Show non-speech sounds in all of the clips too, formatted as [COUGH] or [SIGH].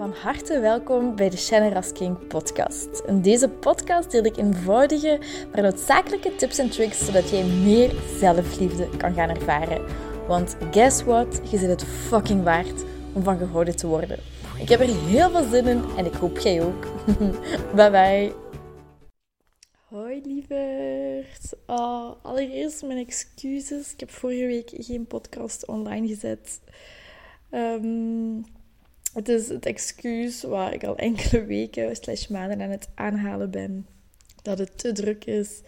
Van harte welkom bij de Shannon Rasking podcast. In deze podcast deel ik eenvoudige, maar noodzakelijke tips en tricks zodat jij meer zelfliefde kan gaan ervaren. Want guess what? Je zit het fucking waard om van gehouden te worden. Ik heb er heel veel zin in en ik hoop jij ook. [LAUGHS] bye bye. Hoi lieverd. Oh, allereerst mijn excuses. Ik heb vorige week geen podcast online gezet. Um, het is het excuus waar ik al enkele weken slash maanden aan het aanhalen ben. Dat het te druk is.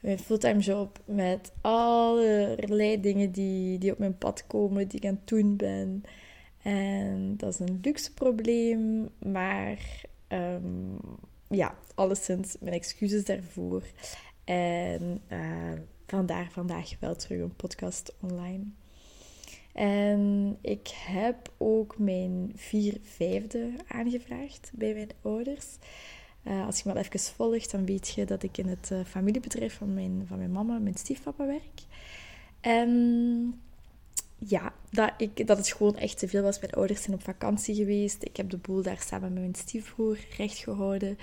Mijn fulltime job met allerlei dingen die, die op mijn pad komen, die ik aan het doen ben. En dat is een luxe probleem, maar um, ja, alleszins mijn excuses daarvoor. En uh, vandaar vandaag wel terug een podcast online. En ik heb ook mijn vier vijfde aangevraagd bij mijn ouders. Uh, als je me al even volgt, dan weet je dat ik in het uh, familiebedrijf van mijn, van mijn mama, mijn stiefpapa, werk. En ja, dat, ik, dat het gewoon echt te veel was. Mijn ouders zijn op vakantie geweest. Ik heb de boel daar samen met mijn stiefbroer recht gehouden.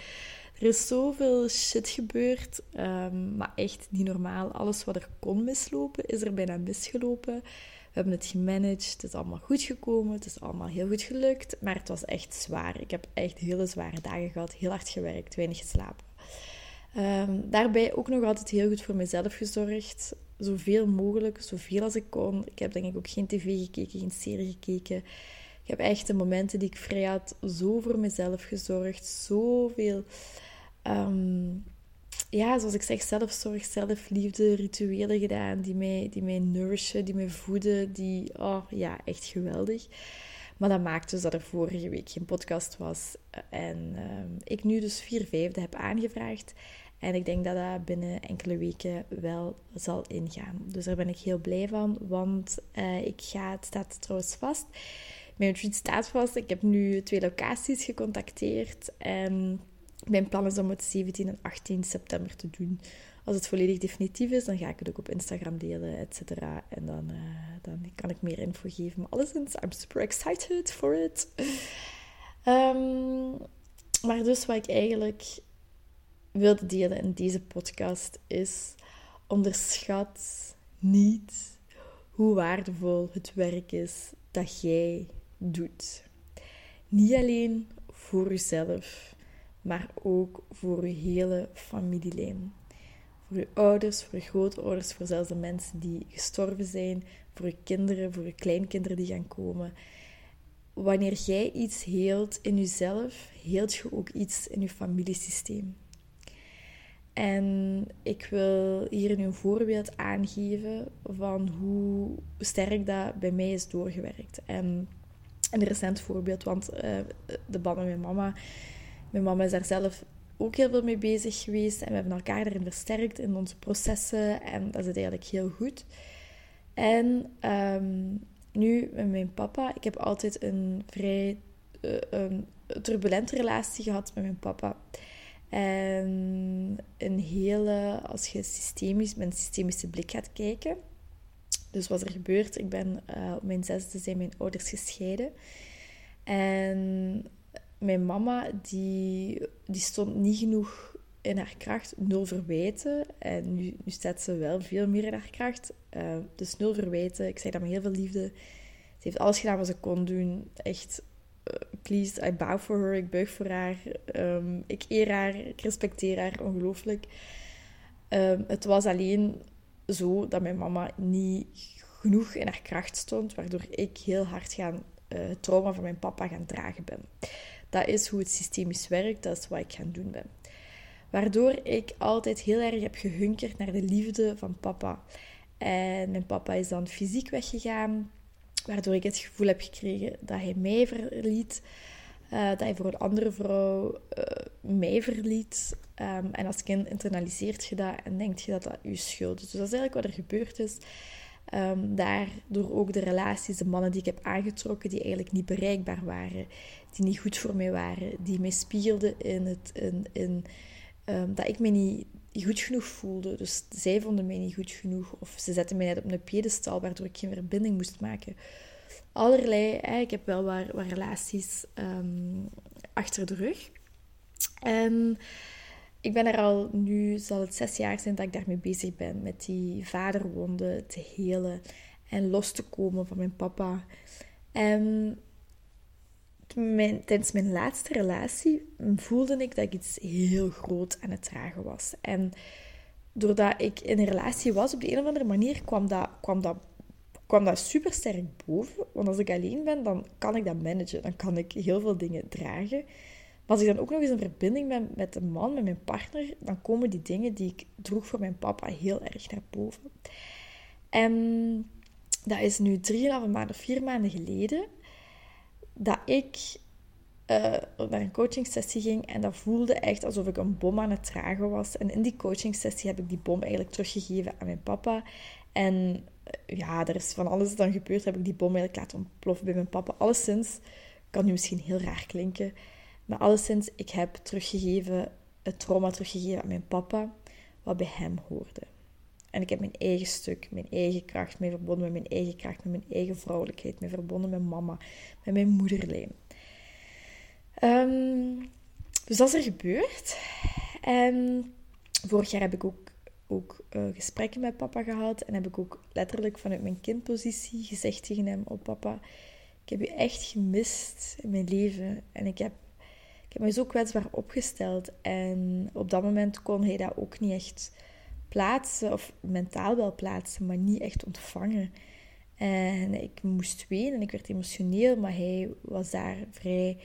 Er is zoveel shit gebeurd, um, maar echt niet normaal. Alles wat er kon mislopen, is er bijna misgelopen. Hebben het gemanaged. Het is allemaal goed gekomen. Het is allemaal heel goed gelukt. Maar het was echt zwaar. Ik heb echt hele zware dagen gehad. Heel hard gewerkt. Weinig geslapen. Um, daarbij ook nog altijd heel goed voor mezelf gezorgd. Zoveel mogelijk. Zoveel als ik kon. Ik heb denk ik ook geen tv gekeken. Geen serie gekeken. Ik heb echt de momenten die ik vrij had zo voor mezelf gezorgd. Zoveel um, ja, zoals ik zeg, zelfzorg, zelfliefde, rituelen gedaan die mij, die mij nourishen, die mij voeden, die, oh ja, echt geweldig. Maar dat maakte dus dat er vorige week geen podcast was. En uh, ik nu dus vier vijfde heb aangevraagd. En ik denk dat dat binnen enkele weken wel zal ingaan. Dus daar ben ik heel blij van, want uh, ik ga, het staat trouwens vast. Mijn retreat staat vast. Ik heb nu twee locaties gecontacteerd. En mijn plan is om het 17 en 18 september te doen. Als het volledig definitief is, dan ga ik het ook op Instagram delen, et cetera. En dan, uh, dan kan ik meer info geven. Maar alleszins, I'm super excited for it. Um, maar dus wat ik eigenlijk wilde delen in deze podcast is... Onderschat niet hoe waardevol het werk is dat jij doet. Niet alleen voor jezelf maar ook voor je hele familielijn. Voor je ouders, voor je grootouders, voor zelfs de mensen die gestorven zijn, voor je kinderen, voor je kleinkinderen die gaan komen. Wanneer jij iets heelt in jezelf, heelt je ook iets in je familiesysteem. En ik wil hier nu een voorbeeld aangeven van hoe sterk dat bij mij is doorgewerkt. En een recent voorbeeld, want uh, de band met mijn mama mijn mama is daar zelf ook heel veel mee bezig geweest. En we hebben elkaar daarin versterkt in onze processen. En dat is eigenlijk heel goed. En um, nu met mijn papa. Ik heb altijd een vrij uh, turbulente relatie gehad met mijn papa. En een hele, als je systemisch, met een systemische blik gaat kijken. Dus wat er gebeurt, ik ben uh, op mijn zesde zijn mijn ouders gescheiden. En mijn mama, die, die stond niet genoeg in haar kracht. Nul verwijten. En nu, nu staat ze wel veel meer in haar kracht. Uh, dus nul verwijten. Ik zeg dat met heel veel liefde. Ze heeft alles gedaan wat ze kon doen. Echt, uh, please, I bow for her. Ik buig voor haar. Um, ik eer haar. Ik respecteer haar. Ongelooflijk. Um, het was alleen zo dat mijn mama niet genoeg in haar kracht stond. Waardoor ik heel hard gaan, uh, het trauma van mijn papa gaan dragen ben. Dat is hoe het systemisch werkt, dat is wat ik gaan doen ben. Waardoor ik altijd heel erg heb gehunkerd naar de liefde van papa. En mijn papa is dan fysiek weggegaan, waardoor ik het gevoel heb gekregen dat hij mij verliet. Uh, dat hij voor een andere vrouw uh, mij verliet. Um, en als kind internaliseert je dat en denkt je dat dat je schuld is. Dus dat is eigenlijk wat er gebeurd is. Um, daardoor ook de relaties, de mannen die ik heb aangetrokken, die eigenlijk niet bereikbaar waren, die niet goed voor mij waren, die mij spiegelden in, het, in, in um, dat ik me niet goed genoeg voelde. Dus zij vonden mij niet goed genoeg, of ze zetten mij net op een pedestal, waardoor ik geen verbinding moest maken allerlei. Hè, ik heb wel wat, wat relaties ehm, achter de rug. En ik ben er al nu, zal het zes jaar zijn dat ik daarmee bezig ben. Met die vaderwonden te helen en los te komen van mijn papa. En mijn, tijdens mijn laatste relatie voelde ik dat ik iets heel groot aan het dragen was. En doordat ik in een relatie was, op de een of andere manier kwam dat, kwam dat, kwam dat super sterk boven. Want als ik alleen ben, dan kan ik dat managen. Dan kan ik heel veel dingen dragen. Maar als ik dan ook nog eens in verbinding ben met een man, met mijn partner, dan komen die dingen die ik droeg voor mijn papa heel erg naar boven. En dat is nu drieënhalve maanden, vier maanden geleden, dat ik uh, naar een coachingsessie ging en dat voelde echt alsof ik een bom aan het dragen was. En in die coachingsessie heb ik die bom eigenlijk teruggegeven aan mijn papa. En eh, ja, er is van alles dan gebeurd. Heb ik die bom eigenlijk laten ontploffen bij mijn papa. Alleszins, kan nu misschien heel raar klinken, maar alleszins, ik heb teruggegeven, het trauma teruggegeven aan mijn papa, wat bij hem hoorde. En ik heb mijn eigen stuk, mijn eigen kracht mee verbonden met mijn eigen kracht, met mijn eigen vrouwelijkheid, mee verbonden met mama, met mijn moederlijn. Um, dus dat is er gebeurd. En vorig jaar heb ik ook, ook uh, gesprekken met papa gehad. En heb ik ook letterlijk vanuit mijn kindpositie gezegd tegen hem: Oh papa, ik heb je echt gemist in mijn leven. En ik heb, ik heb me zo kwetsbaar opgesteld. En op dat moment kon hij dat ook niet echt plaatsen, of mentaal wel plaatsen, maar niet echt ontvangen. En ik moest wenen en ik werd emotioneel, maar hij was daar vrij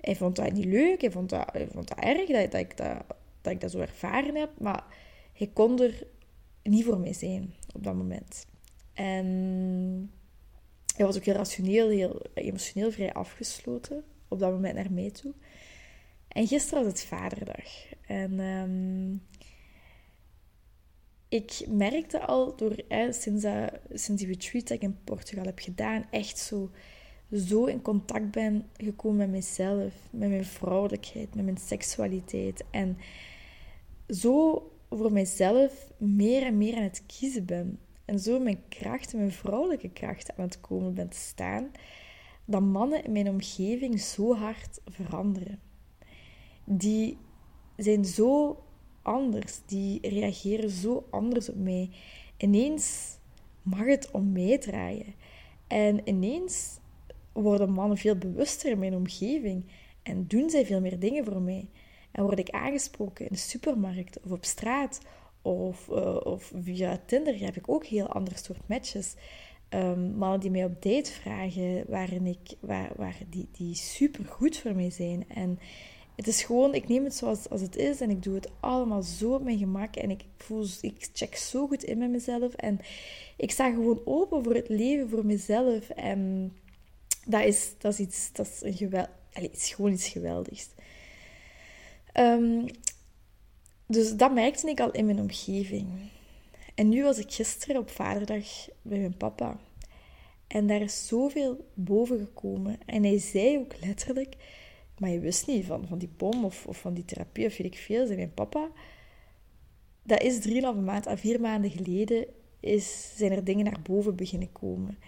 hij vond dat niet leuk, hij vond dat, hij vond dat erg dat, ik dat, dat ik dat zo ervaren heb, maar hij kon er niet voor mij zijn op dat moment. En hij was ook heel rationeel, heel emotioneel vrij afgesloten op dat moment naar mij toe. En gisteren was het vaderdag. En um, ik merkte al door, sinds, dat, sinds die retreat ik in Portugal heb gedaan, echt zo zo in contact ben gekomen met mezelf, met mijn vrouwelijkheid, met mijn seksualiteit. En zo voor mezelf meer en meer aan het kiezen ben. En zo mijn kracht, mijn vrouwelijke kracht aan het komen ben te staan. Dat mannen in mijn omgeving zo hard veranderen. Die zijn zo anders. Die reageren zo anders op mij. Ineens mag het om mij draaien. En ineens worden mannen veel bewuster in mijn omgeving en doen zij veel meer dingen voor mij. En word ik aangesproken in de supermarkt of op straat of, uh, of via Tinder heb ik ook heel ander soort matches. Um, mannen die mij op date vragen, waarin ik, waar, waar die, die super goed voor mij zijn. En het is gewoon, ik neem het zoals als het is en ik doe het allemaal zo op mijn gemak. En ik voel, ik check zo goed in met mezelf. En ik sta gewoon open voor het leven, voor mezelf. En dat is, dat is iets, dat is een geweld, het is gewoon iets geweldigs. Um, dus dat merkte ik al in mijn omgeving. En nu was ik gisteren op vaderdag bij mijn papa. En daar is zoveel boven gekomen. En hij zei ook letterlijk, maar je wist niet van, van die bom of, of van die therapie of weet ik veel. Zei mijn papa, dat is drieënhalve maand à vier maanden geleden is, zijn er dingen naar boven beginnen komen.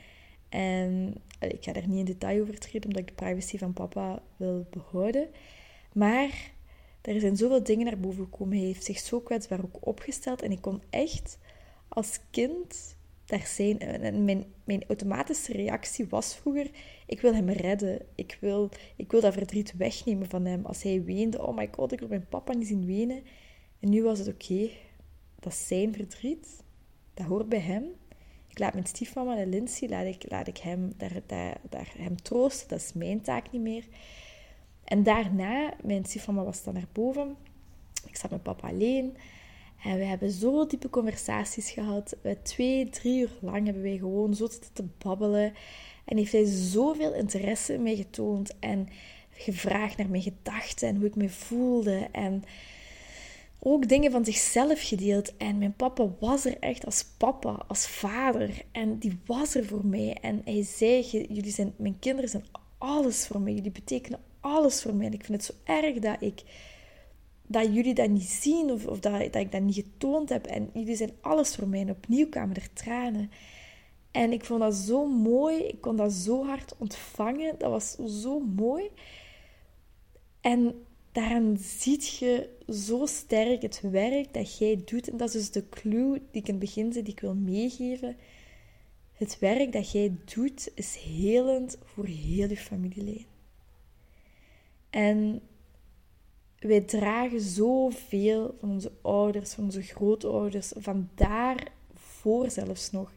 En ik ga daar niet in detail over treden, omdat ik de privacy van papa wil behouden. Maar er zijn zoveel dingen naar boven gekomen. Hij heeft zich zo kwetsbaar ook opgesteld. En ik kon echt als kind daar zijn. Mijn, mijn automatische reactie was vroeger: ik wil hem redden. Ik wil, ik wil dat verdriet wegnemen van hem. Als hij weende, oh my god, ik wil mijn papa niet zien wenen. En nu was het oké. Dat is zijn verdriet. Dat hoort bij hem. Ik laat mijn stiefmama en Lindsay, laat ik, laat ik hem, daar, daar, daar, hem troosten. Dat is mijn taak niet meer. En daarna, mijn stiefmama was dan naar boven. Ik zat met papa alleen. En we hebben zo diepe conversaties gehad. Twee, drie uur lang hebben wij gewoon zo te babbelen. En heeft hij zoveel interesse in mij getoond. En gevraagd naar mijn gedachten en hoe ik me voelde. En ook dingen van zichzelf gedeeld. En mijn papa was er echt als papa, als vader. En die was er voor mij. En hij zei, jullie zijn, mijn kinderen zijn alles voor mij. Jullie betekenen alles voor mij. En ik vind het zo erg dat ik dat jullie dat niet zien of, of dat, dat ik dat niet getoond heb. En jullie zijn alles voor mij. En opnieuw kwamen er tranen. En ik vond dat zo mooi. Ik kon dat zo hard ontvangen. Dat was zo mooi. En daaraan ziet je zo sterk het werk dat jij doet. En dat is dus de clue die ik in het begin zei, die ik wil meegeven. Het werk dat jij doet is helend voor heel je familielijn. En wij dragen zoveel van onze ouders, van onze grootouders, van daarvoor zelfs nog.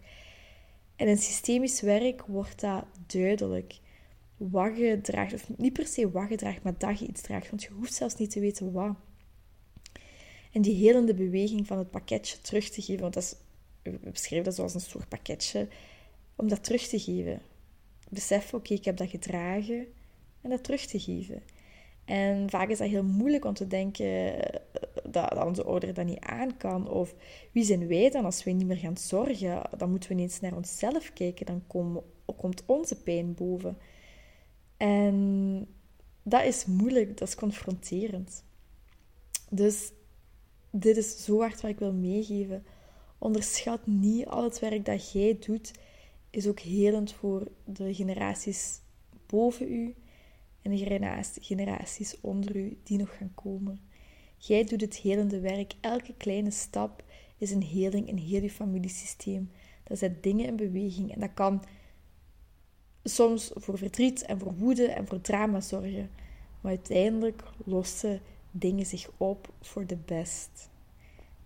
En in systemisch werk wordt dat duidelijk. Wat je draagt, of niet per se wat je draagt, maar dat je iets draagt. Want je hoeft zelfs niet te weten wat. En die helende beweging van het pakketje terug te geven, want dat is, we beschrijven dat zoals een soort pakketje, om dat terug te geven. Besef, oké, ik heb dat gedragen en dat terug te geven. En vaak is dat heel moeilijk om te denken eh, dat, onze ouder dat niet aan kan. Of wie zijn wij dan als wij niet meer gaan zorgen? Dan moeten we ineens naar onszelf kijken. Dan komt onze pijn boven. En dat is moeilijk, dat is confronterend. Dus dit is zo hard wat ik wil meegeven. Onderschat niet al het werk dat jij doet, is ook helend voor de generaties boven u en de generaties onder u die nog gaan komen. Jij doet het helende werk. Elke kleine stap is een heling in heel je familiesysteem. Dat zet dingen in beweging en dat kan soms voor verdriet en voor woede en voor drama zorgen. Maar uiteindelijk lossen dingen zich op voor de best.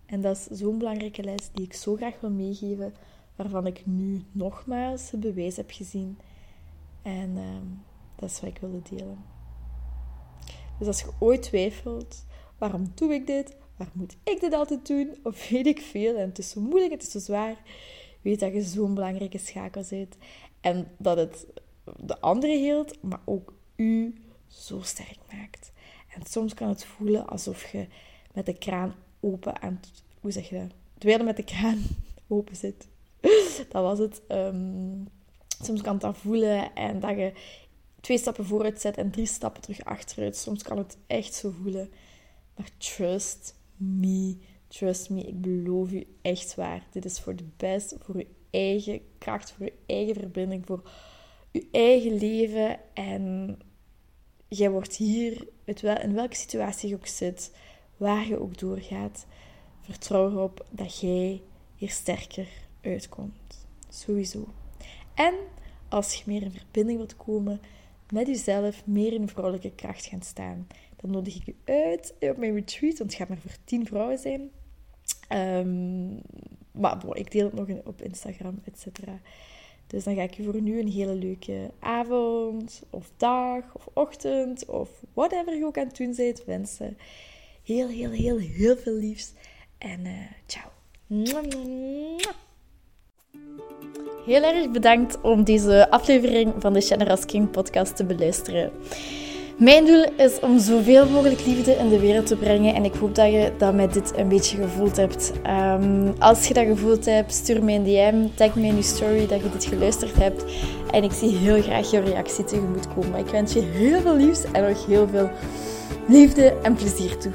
En dat is zo'n belangrijke les die ik zo graag wil meegeven, waarvan ik nu nogmaals het bewijs heb gezien. En ehm, dat is wat ik wilde delen. Dus als je ooit twijfelt, waarom doe ik dit? Waar moet ik dit altijd doen? Of weet ik veel en het is zo moeilijk, het is zo zwaar. Weet dat je zo'n belangrijke schakel bent. En dat het de andere hield, maar ook u zo sterk maakt. En soms kan het voelen alsof je met de kraan open aan... Hoe zeg je dat? Je met de kraan [LAUGHS] open zit. dat was het. Ehm, soms kan het dan voelen en dat je twee stappen vooruit zet en drie stappen terug achteruit. Soms kan het echt zo voelen. Maar trust me, trust me, ik beloof u echt waar. Dit is voor de best, voor uw eigen kracht, voor uw eigen verbinding, voor uw eigen leven. En jij wordt hier, in welke situatie je ook zit, waar je ook doorgaat, vertrouw erop dat jij hier sterker uitkomt. Sowieso. En als je meer in verbinding wilt komen met jezelf meer in vrouwelijke kracht gaan staan. Dan nodig ik u uit op mijn retreat, want het gaat maar voor tien vrouwen zijn. Um, maar ik deel het nog op Instagram, et cetera. Dus dan ga ik u voor nu een hele leuke avond, of dag, of ochtend, of whatever je ook aan het doen bent, wensen. Heel, heel, heel, heel veel liefs. En uh, ciao. Heel erg bedankt om deze aflevering van de Generous King podcast te beluisteren. Mijn doel is om zoveel mogelijk liefde in de wereld te brengen en ik hoop dat je dat met dit een beetje gevoeld hebt. Ehm, als je dat gevoeld hebt, stuur me een DM, tag me in je story dat je dit geluisterd hebt en ik zie heel graag jouw reactie tegemoet komen. Ik wens je heel veel liefs en nog heel veel liefde en plezier toe.